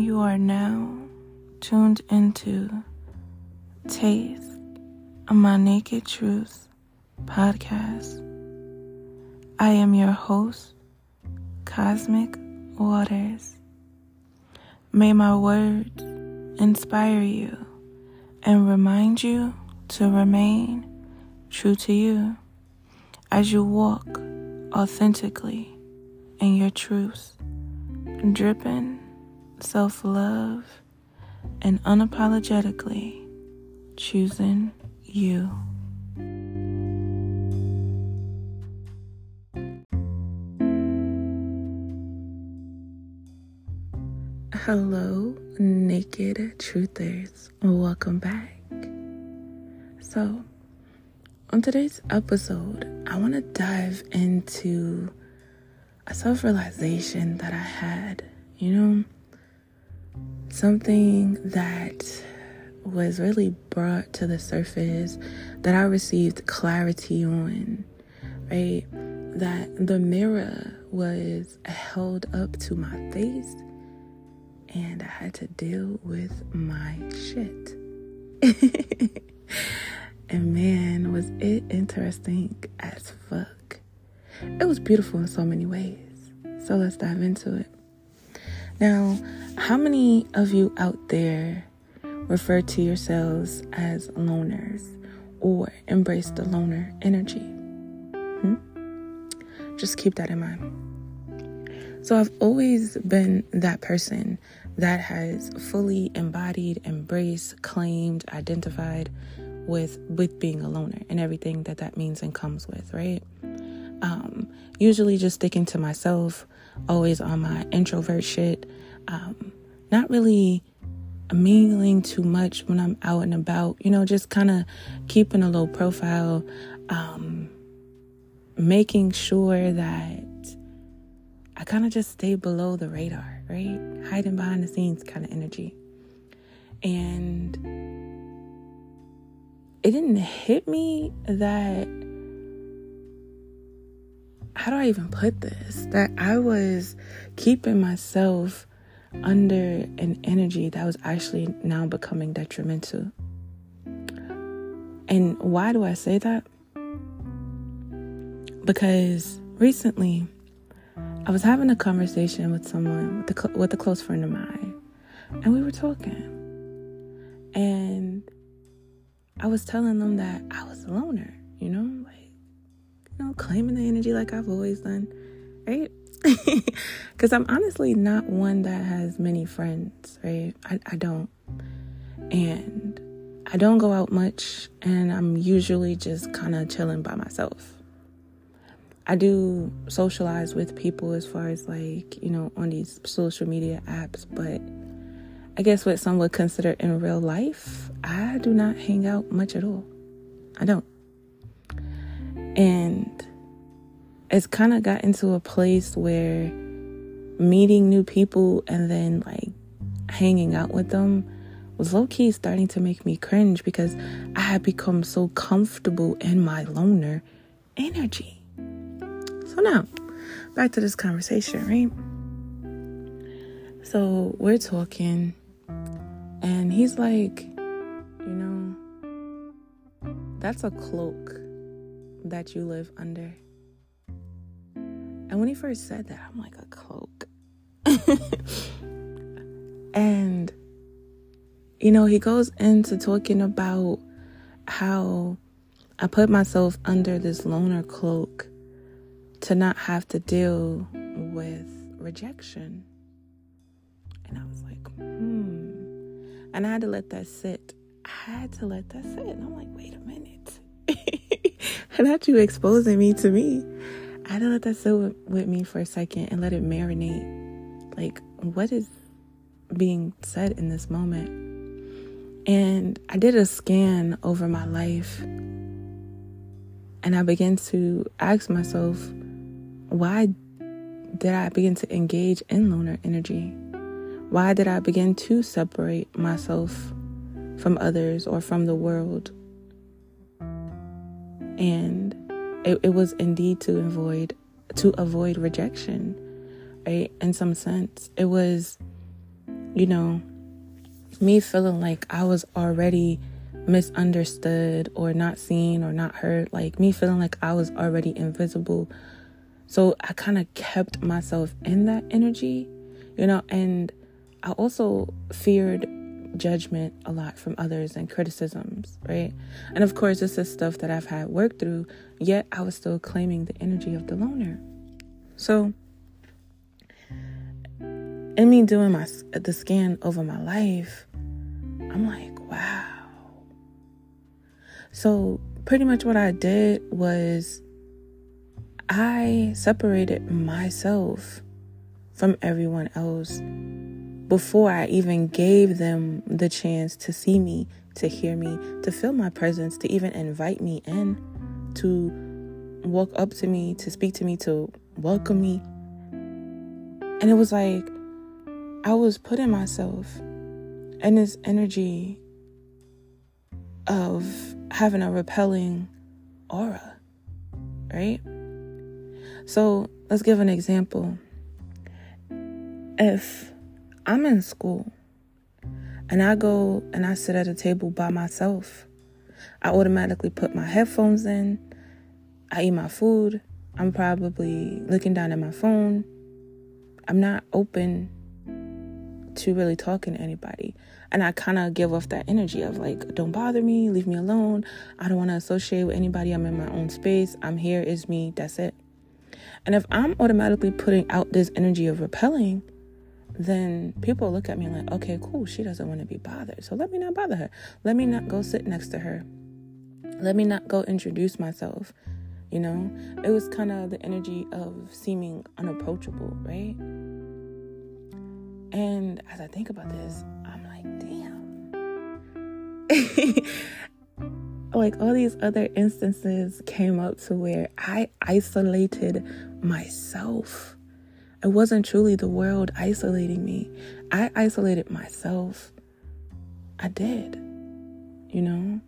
You are now tuned into Taste of My Naked Truth podcast. I am your host, Cosmic Waters. May my words inspire you and remind you to remain true to you as you walk authentically in your truth, dripping self love and unapologetically choosing you. Hello, naked truthers. Welcome back. So, on today's episode, I want to dive into a self realization that I had. You know, something that was really brought to the surface that I received clarity on, right? That the mirror was held up to my face and I had to deal with my shit. and man, was it interesting as fuck. It was beautiful in so many ways. So let's dive into it. Now, how many of you out there refer to yourselves as loners or embrace the loner energy? Hmm? Just keep that in mind. So, I've always been that person that has fully embodied, embraced, claimed, identified with with being a loner and everything that that means and comes with, right? Um, usually just sticking to myself, always on my introvert shit. Um, not really mingling too much when I'm out and about, you know, just kind of keeping a low profile, um, making sure that I kind of just stay below the radar, right? Hiding behind the scenes kind of energy. And it didn't hit me that how do I even put this? That I was keeping myself under an energy that was actually now becoming detrimental. And why do I say that? Because recently I was having a conversation with someone, with a, with a close friend of mine, and we were talking. And I was telling them that I was a loner, you know, know, claiming the energy like I've always done, right? Because I'm honestly not one that has many friends, right? I, I don't. And I don't go out much, and I'm usually just kind of chilling by myself. I do socialize with people as far as like, you know, on these social media apps, but I guess what some would consider in real life, I do not hang out much at all. I don't. And it's kind of got into a place where meeting new people and then like hanging out with them was low key starting to make me cringe because I had become so comfortable in my loner energy. So now, back to this conversation, right? So we're talking, and he's like, you know, that's a cloak that you live under. And when he first said that, I'm like, a cloak. and, you know, he goes into talking about how I put myself under this loner cloak to not have to deal with rejection. And I was like, hmm. And I had to let that sit. I had to let that sit. And I'm like, wait a minute. Not you exposing me to me. I to let that sit with me for a second and let it marinate. Like, what is being said in this moment? And I did a scan over my life and I began to ask myself, why did I begin to engage in loner energy? Why did I begin to separate myself from others or from the world? And it, it was indeed to avoid to avoid rejection right in some sense it was you know, me feeling like I was already misunderstood or not seen or not heard, like me feeling like I was already invisible. So I kind of kept myself in that energy, you know, and I also feared judgment a lot from others and criticisms, right? And of course, this is stuff that I've had work through, yet I was still claiming the energy of the loner. So, in me doing my the scan over my life, I'm like, wow. So, pretty much what I did was I separated myself from everyone else before I even gave them the chance to see me, to hear me, to feel my presence, to even invite me in, to walk up to me, to speak to me, to welcome me. And it was like I was putting myself in this energy of having a repelling aura, right? So let's give an example. If I'm in school and I go and I sit at a table by myself. I automatically put my headphones in. I eat my food. I'm probably looking down at my phone. I'm not open to really talking to anybody. And I kind of give off that energy of like, don't bother me, leave me alone. I don't want to associate with anybody. I'm in my own space. I'm here, is me, that's it. And if I'm automatically putting out this energy of repelling, then people look at me like, okay, cool, she doesn't want to be bothered. So let me not bother her. Let me not go sit next to her. Let me not go introduce myself. You know, it was kind of the energy of seeming unapproachable, right? And as I think about this, I'm like, damn. like all these other instances came up to where I isolated myself it wasn't truly the world isolating me. I isolated myself. I did. You know?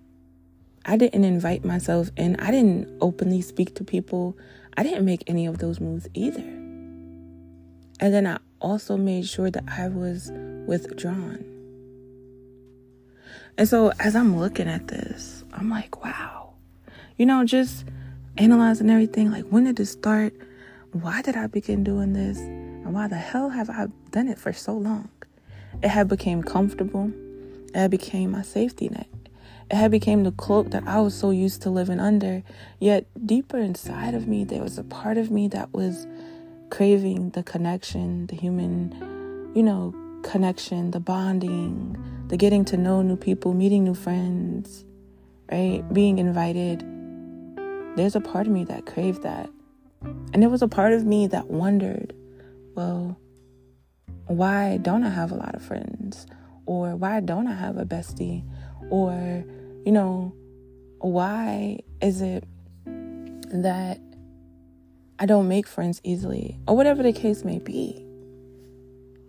I didn't invite myself in. I didn't openly speak to people. I didn't make any of those moves either. And then I also made sure that I was withdrawn. And so as I'm looking at this, I'm like, wow. You know, just analyzing everything, like when did it start? Why did I begin doing this? And why the hell have I done it for so long? It had become comfortable. It had became my safety net. It had become the cloak that I was so used to living under. Yet deeper inside of me, there was a part of me that was craving the connection, the human, you know, connection, the bonding, the getting to know new people, meeting new friends, right? Being invited. There's a part of me that craved that. And there was a part of me that wondered, well, why don't I have a lot of friends? Or why don't I have a bestie? Or, you know, why is it that I don't make friends easily? Or whatever the case may be.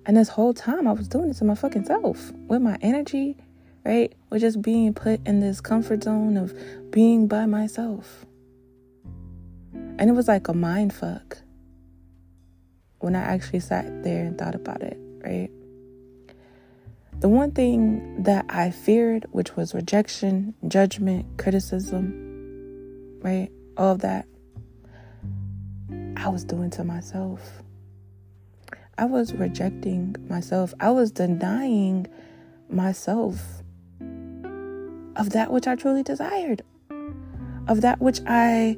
And this whole time I was doing it to my fucking self with my energy, right? With just being put in this comfort zone of being by myself. And it was like a mind fuck when I actually sat there and thought about it, right? The one thing that I feared, which was rejection, judgment, criticism, right? All of that, I was doing to myself. I was rejecting myself. I was denying myself of that which I truly desired, of that which I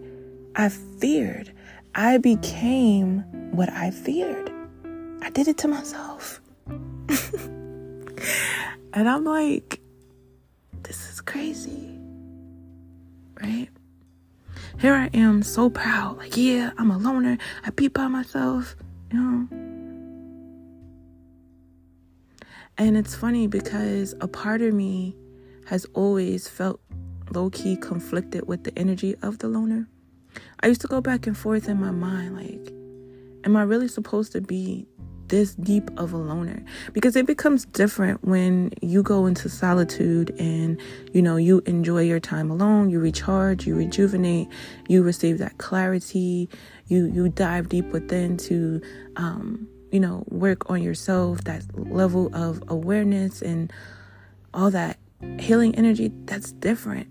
I feared. I became what I feared. I did it to myself. and I'm like, this is crazy. Right? Here I am, so proud. Like, yeah, I'm a loner. I be by myself, you know? And it's funny because a part of me has always felt low key conflicted with the energy of the loner. I used to go back and forth in my mind like, am I really supposed to be this deep of a loner? Because it becomes different when you go into solitude and, you know, you enjoy your time alone, you recharge, you rejuvenate, you receive that clarity, you, you dive deep within to, um, you know, work on yourself, that level of awareness and all that healing energy, that's different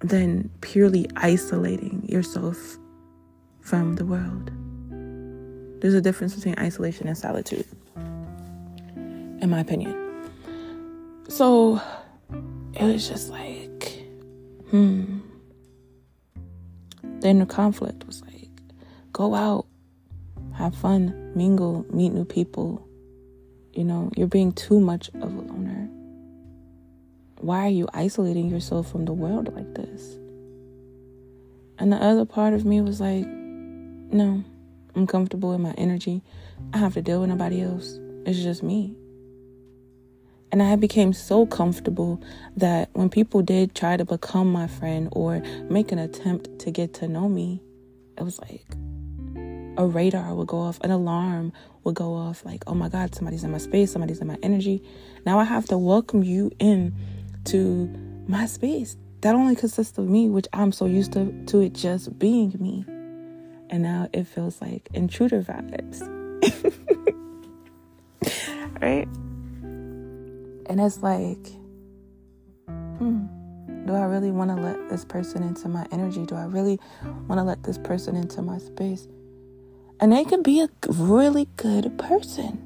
than purely isolating yourself from the world. There's a difference between isolation and solitude, in my opinion. So it was just like, hmm. Then the conflict was like, go out, have fun, mingle, meet new people. You know, you're being too much of a loner. Why are you isolating yourself from the world like this? And the other part of me was like, no, I'm comfortable in my energy. I have to deal with nobody else. It's just me. And I became so comfortable that when people did try to become my friend or make an attempt to get to know me, it was like a radar would go off, an alarm would go off like, oh my God, somebody's in my space, somebody's in my energy. Now I have to welcome you in to my space. That only consists of me, which I'm so used to, to it just being me. And now it feels like intruder vibes. right? And it's like, hmm, do I really want to let this person into my energy? Do I really want to let this person into my space? And they can be a really good person.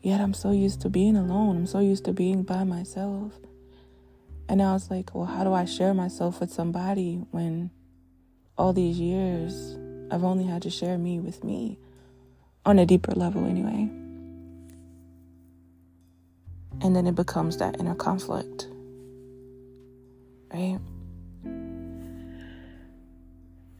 Yet I'm so used to being alone. I'm so used to being by myself. And I was like, well, how do I share myself with somebody when all these years I've only had to share me with me on a deeper level, anyway? And then it becomes that inner conflict, right?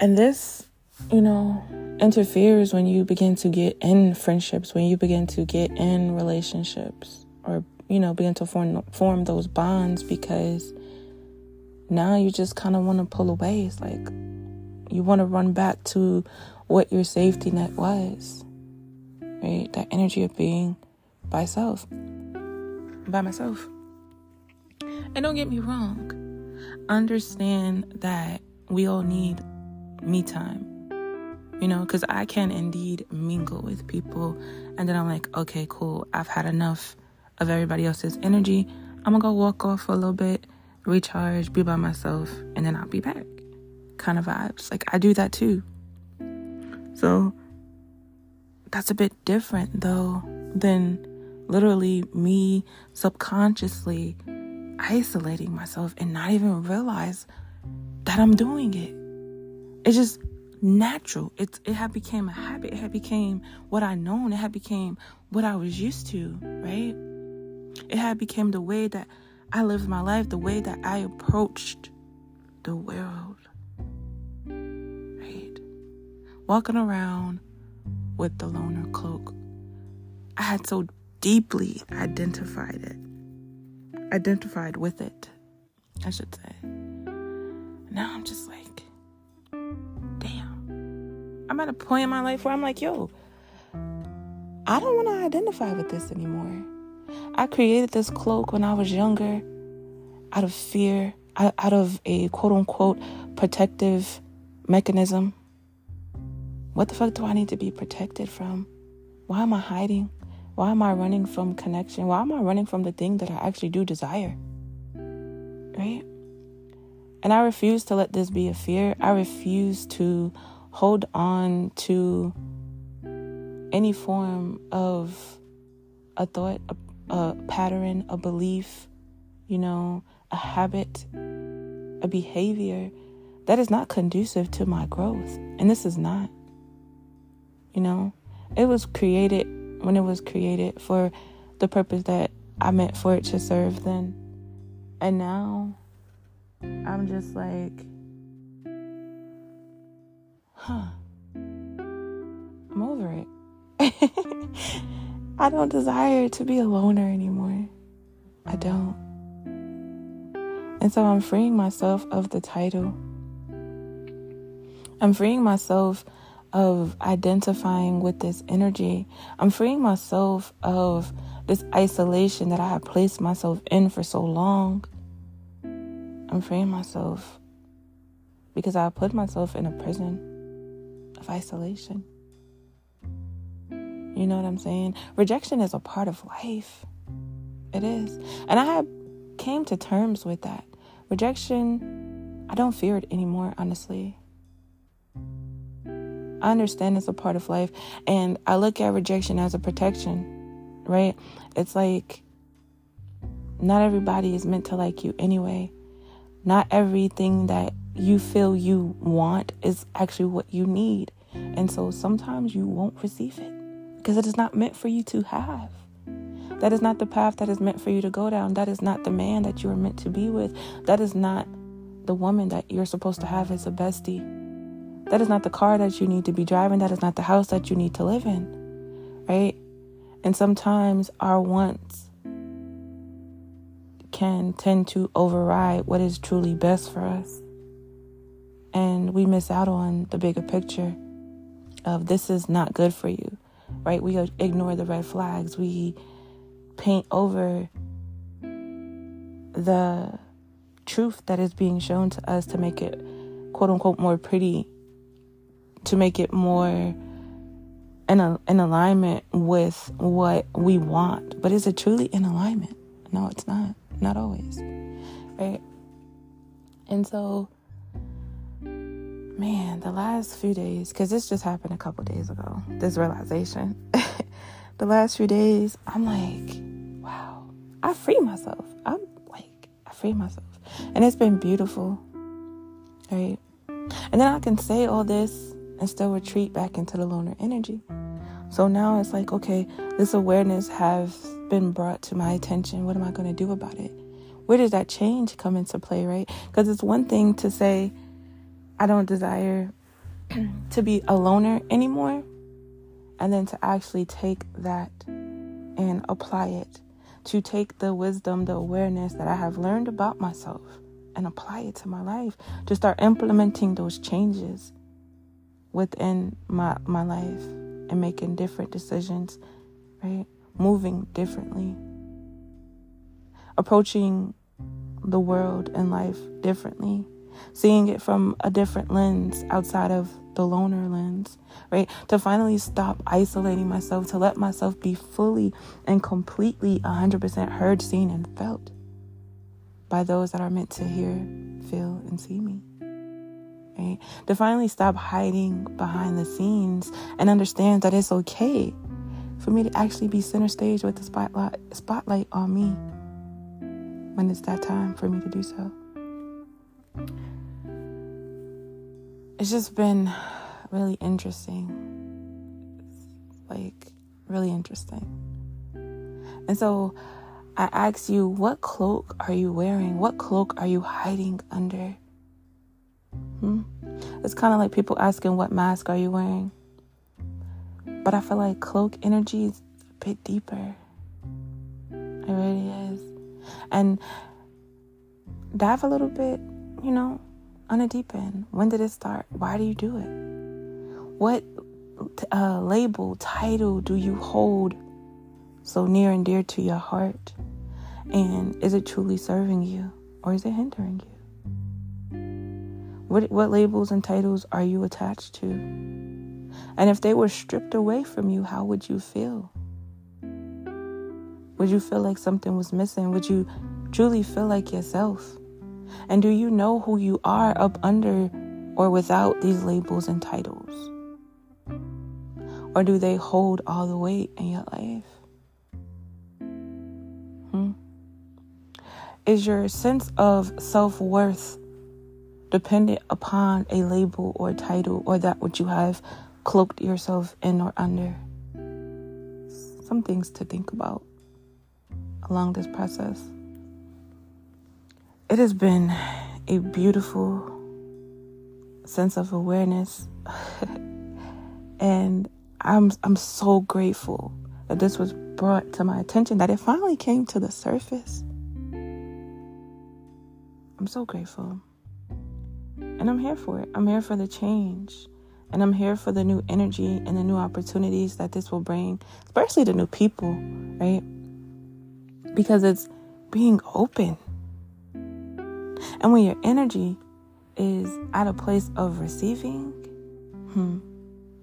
And this, you know, interferes when you begin to get in friendships, when you begin to get in relationships, or, you know, begin to form, form those bonds because now you just kind of want to pull away. It's like you want to run back to what your safety net was, right? That energy of being by self by myself. And don't get me wrong, understand that we all need me time. You know, because I can indeed mingle with people, and then I'm like, okay, cool, I've had enough of everybody else's energy. I'm gonna go walk off for a little bit, recharge, be by myself, and then I'll be back. Kind of vibes. Like, I do that too. So, that's a bit different though than literally me subconsciously isolating myself and not even realize that I'm doing it. It's just natural. It's it had became a habit. It had became what I known. It had became what I was used to, right? It had became the way that I lived my life, the way that I approached the world. Right? Walking around with the loner cloak. I had so deeply identified it, identified with it, I should say. Now I'm just like. I'm at a point in my life where I'm like, yo, I don't want to identify with this anymore. I created this cloak when I was younger out of fear, out of a quote unquote protective mechanism. What the fuck do I need to be protected from? Why am I hiding? Why am I running from connection? Why am I running from the thing that I actually do desire? Right? And I refuse to let this be a fear. I refuse to hold on to any form of a thought, a, a pattern, a belief, you know, a habit, a behavior that is not conducive to my growth. And this is not. You know, it was created when it was created for the purpose that I meant for it to serve then. And now I'm just like, huh, I'm over it. I don't desire to be a loner anymore. I don't. And so I'm freeing myself of the title. I'm freeing myself of identifying with this energy. I'm freeing myself of this isolation that I have placed myself in for so long. I'm freeing myself because I put myself in a prison of isolation. You know what I'm saying? Rejection is a part of life. It is. And I have came to terms with that. Rejection, I don't fear it anymore, honestly. I understand it's a part of life. And I look at rejection as a protection, right? It's like not everybody is meant to like you anyway. Not everything that you feel you want is actually what you need. And so sometimes you won't receive it because it is not meant for you to have. That is not the path that is meant for you to go down. That is not the man that you are meant to be with. That is not the woman that you're supposed to have as a bestie. That is not the car that you need to be driving. That is not the house that you need to live in. Right? And sometimes our wants can tend to override what is truly best for us. We miss out on the bigger picture of this is not good for you, right? We ignore the red flags. We paint over the truth that is being shown to us to make it quote unquote more pretty, to make it more in, a, in alignment with what we want. But is it truly in alignment? No, it's not. Not always. Right? And so man, the last few days, because this just happened a couple days ago, this realization. the last few days, I'm like, wow, I free myself. I'm like, I free myself. And it's been beautiful, right? And then I can say all this and still retreat back into the loner energy. So now it's like, okay, this awareness has been brought to my attention. What am I going to do about it? Where does that change come into play, right? Because it's one thing to say, I don't desire to be a loner anymore. And then to actually take that and apply it, to take the wisdom, the awareness that I have learned about myself and apply it to my life, to start implementing those changes within my, my life and making different decisions, right? Moving differently, approaching the world and life differently seeing it from a different lens outside of the loner lens, right? To finally stop isolating myself, to let myself be fully and completely 100% heard, seen, and felt by those that are meant to hear, feel, and see me. Right? To finally stop hiding behind the scenes and understand that it's okay for me to actually be center stage with the spotlight spotlight on me when it's that time for me to do so it's just been really interesting. Like, really interesting. And so I ask you, what cloak are you wearing? What cloak are you hiding under? Hmm? It's kind of like people asking, what mask are you wearing? But I feel like cloak energy is a bit deeper. It really is. And dive a little bit, you know, on a deep end? When did it start? Why do you do it? What uh, label, title do you hold so near and dear to your heart? And is it truly serving you or is it hindering you? What, what labels and titles are you attached to? And if they were stripped away from you, how would you feel? Would you feel like something was missing? Would you truly feel like yourself? And do you know who you are up under or without these labels and titles? Or do they hold all the weight in your life? Hmm? Is your sense of self worth dependent upon a label or title or that which you have cloaked yourself in or under? Some things to think about along this process. It has been a beautiful sense of awareness. and I'm I'm so grateful that this was brought to my attention that it finally came to the surface. I'm so grateful. And I'm here for it. I'm here for the change. And I'm here for the new energy and the new opportunities that this will bring, especially the new people, right? Because it's being open and when your energy is at a place of receiving, hmm,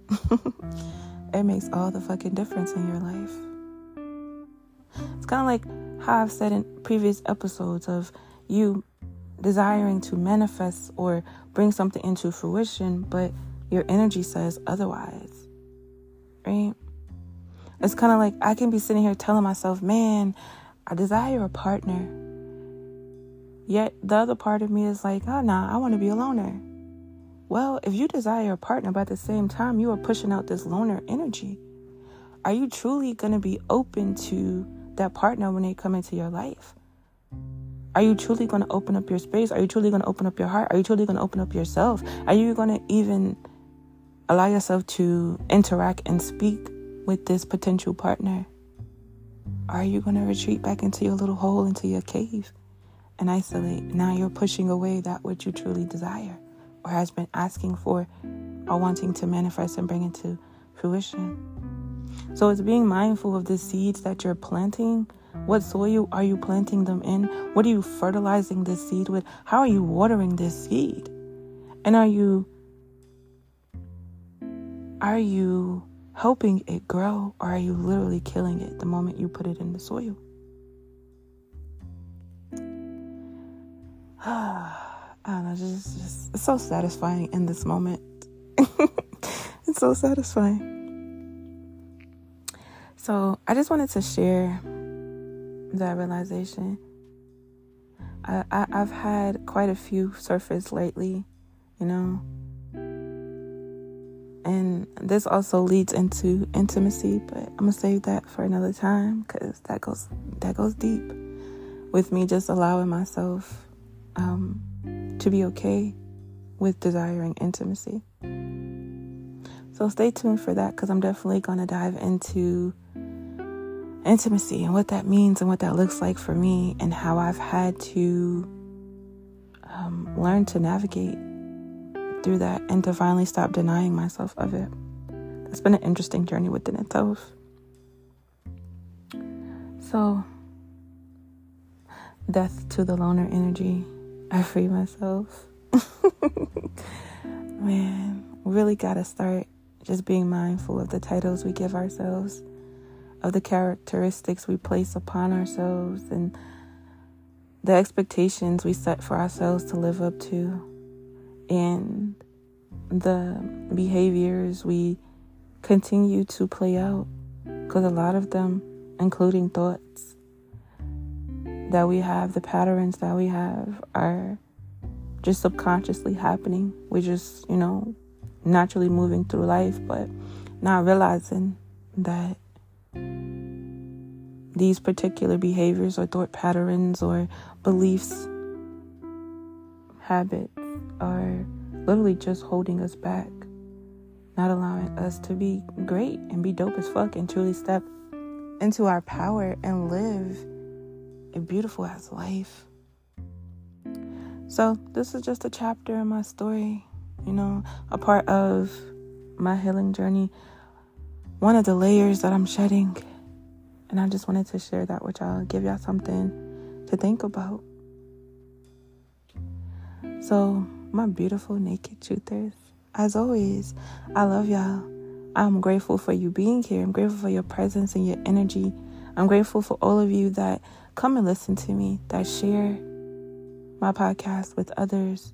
it makes all the fucking difference in your life. It's kind of like how I've said in previous episodes of you desiring to manifest or bring something into fruition, but your energy says otherwise. Right? It's kind of like I can be sitting here telling myself, man, I desire a partner. Yet the other part of me is like, oh, nah, I want to be a loner. Well, if you desire a partner, but at the same time, you are pushing out this loner energy, are you truly going to be open to that partner when they come into your life? Are you truly going to open up your space? Are you truly going to open up your heart? Are you truly going to open up yourself? Are you going to even allow yourself to interact and speak with this potential partner? Are you going to retreat back into your little hole, into your cave, and isolate? Now you're pushing away that which you truly desire or has been asking for or wanting to manifest and bring into fruition. So it's being mindful of the seeds that you're planting. What soil are you planting them in? What are you fertilizing this seed with? How are you watering this seed? And are you are you helping it grow or are you literally killing it the moment you put it in the soil? I don't know, just, just it's so satisfying in this moment. it's so satisfying. So I just wanted to share that realization. I, I I've had quite a few surface lately, you know. And this also leads into intimacy, but I'm gonna save that for another time because that goes that goes deep with me just allowing myself um, to be okay with desiring intimacy. So stay tuned for that because I'm definitely going to dive into intimacy and what that means and what that looks like for me and how I've had to um, learn to navigate through that and to finally stop denying myself of it. It's been an interesting journey within itself. So, death to the loner energy. I free myself. Man, really got to start just being mindful of the titles we give ourselves, of the characteristics we place upon ourselves, and the expectations we set for ourselves to live up to, and the behaviors we continue to play out. Because a lot of them, including thoughts, that we have, the patterns that we have, are just subconsciously happening. We're just, you know, naturally moving through life, but not realizing that these particular behaviors or thought patterns or beliefs, habits are literally just holding us back, not allowing us to be great and be dope as fuck and truly step into our power and live a beautiful as life. So, this is just a chapter in my story, you know, a part of my healing journey, one of the layers that I'm shedding. And I just wanted to share that with y'all, give y'all something to think about. So, my beautiful naked truthers, as always, I love y'all. I'm grateful for you being here. I'm grateful for your presence and your energy. I'm grateful for all of you that come and listen to me, that share my podcast with others.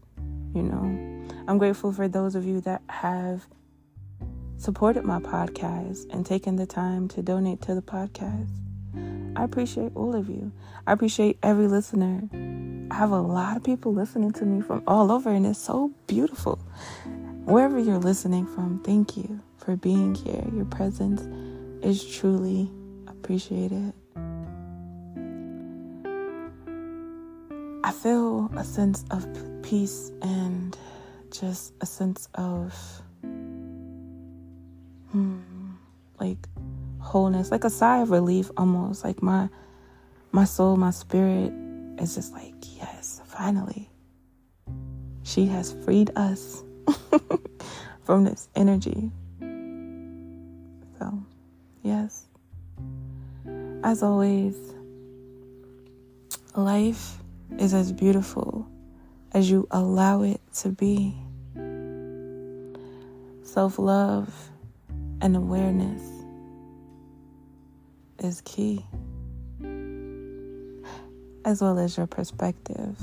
You know, I'm grateful for those of you that have supported my podcast and taken the time to donate to the podcast. I appreciate all of you. I appreciate every listener. I have a lot of people listening to me from all over, and it's so beautiful. Wherever you're listening from, thank you for being here. Your presence is truly appreciated. I feel a sense of peace and just a sense of hmm, like wholeness, like a sigh of relief almost. Like my my soul, my spirit is just like, yes, finally. She has freed us from this energy. So, yes. As always, life is as beautiful as you allow it to be. Self love and awareness is key, as well as your perspective.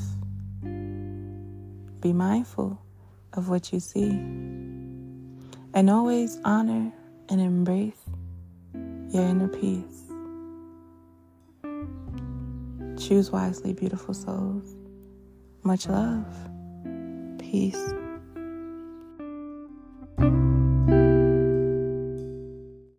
Be mindful of what you see, and always honor and embrace your inner peace. Choose wisely, beautiful souls. Much love. Peace.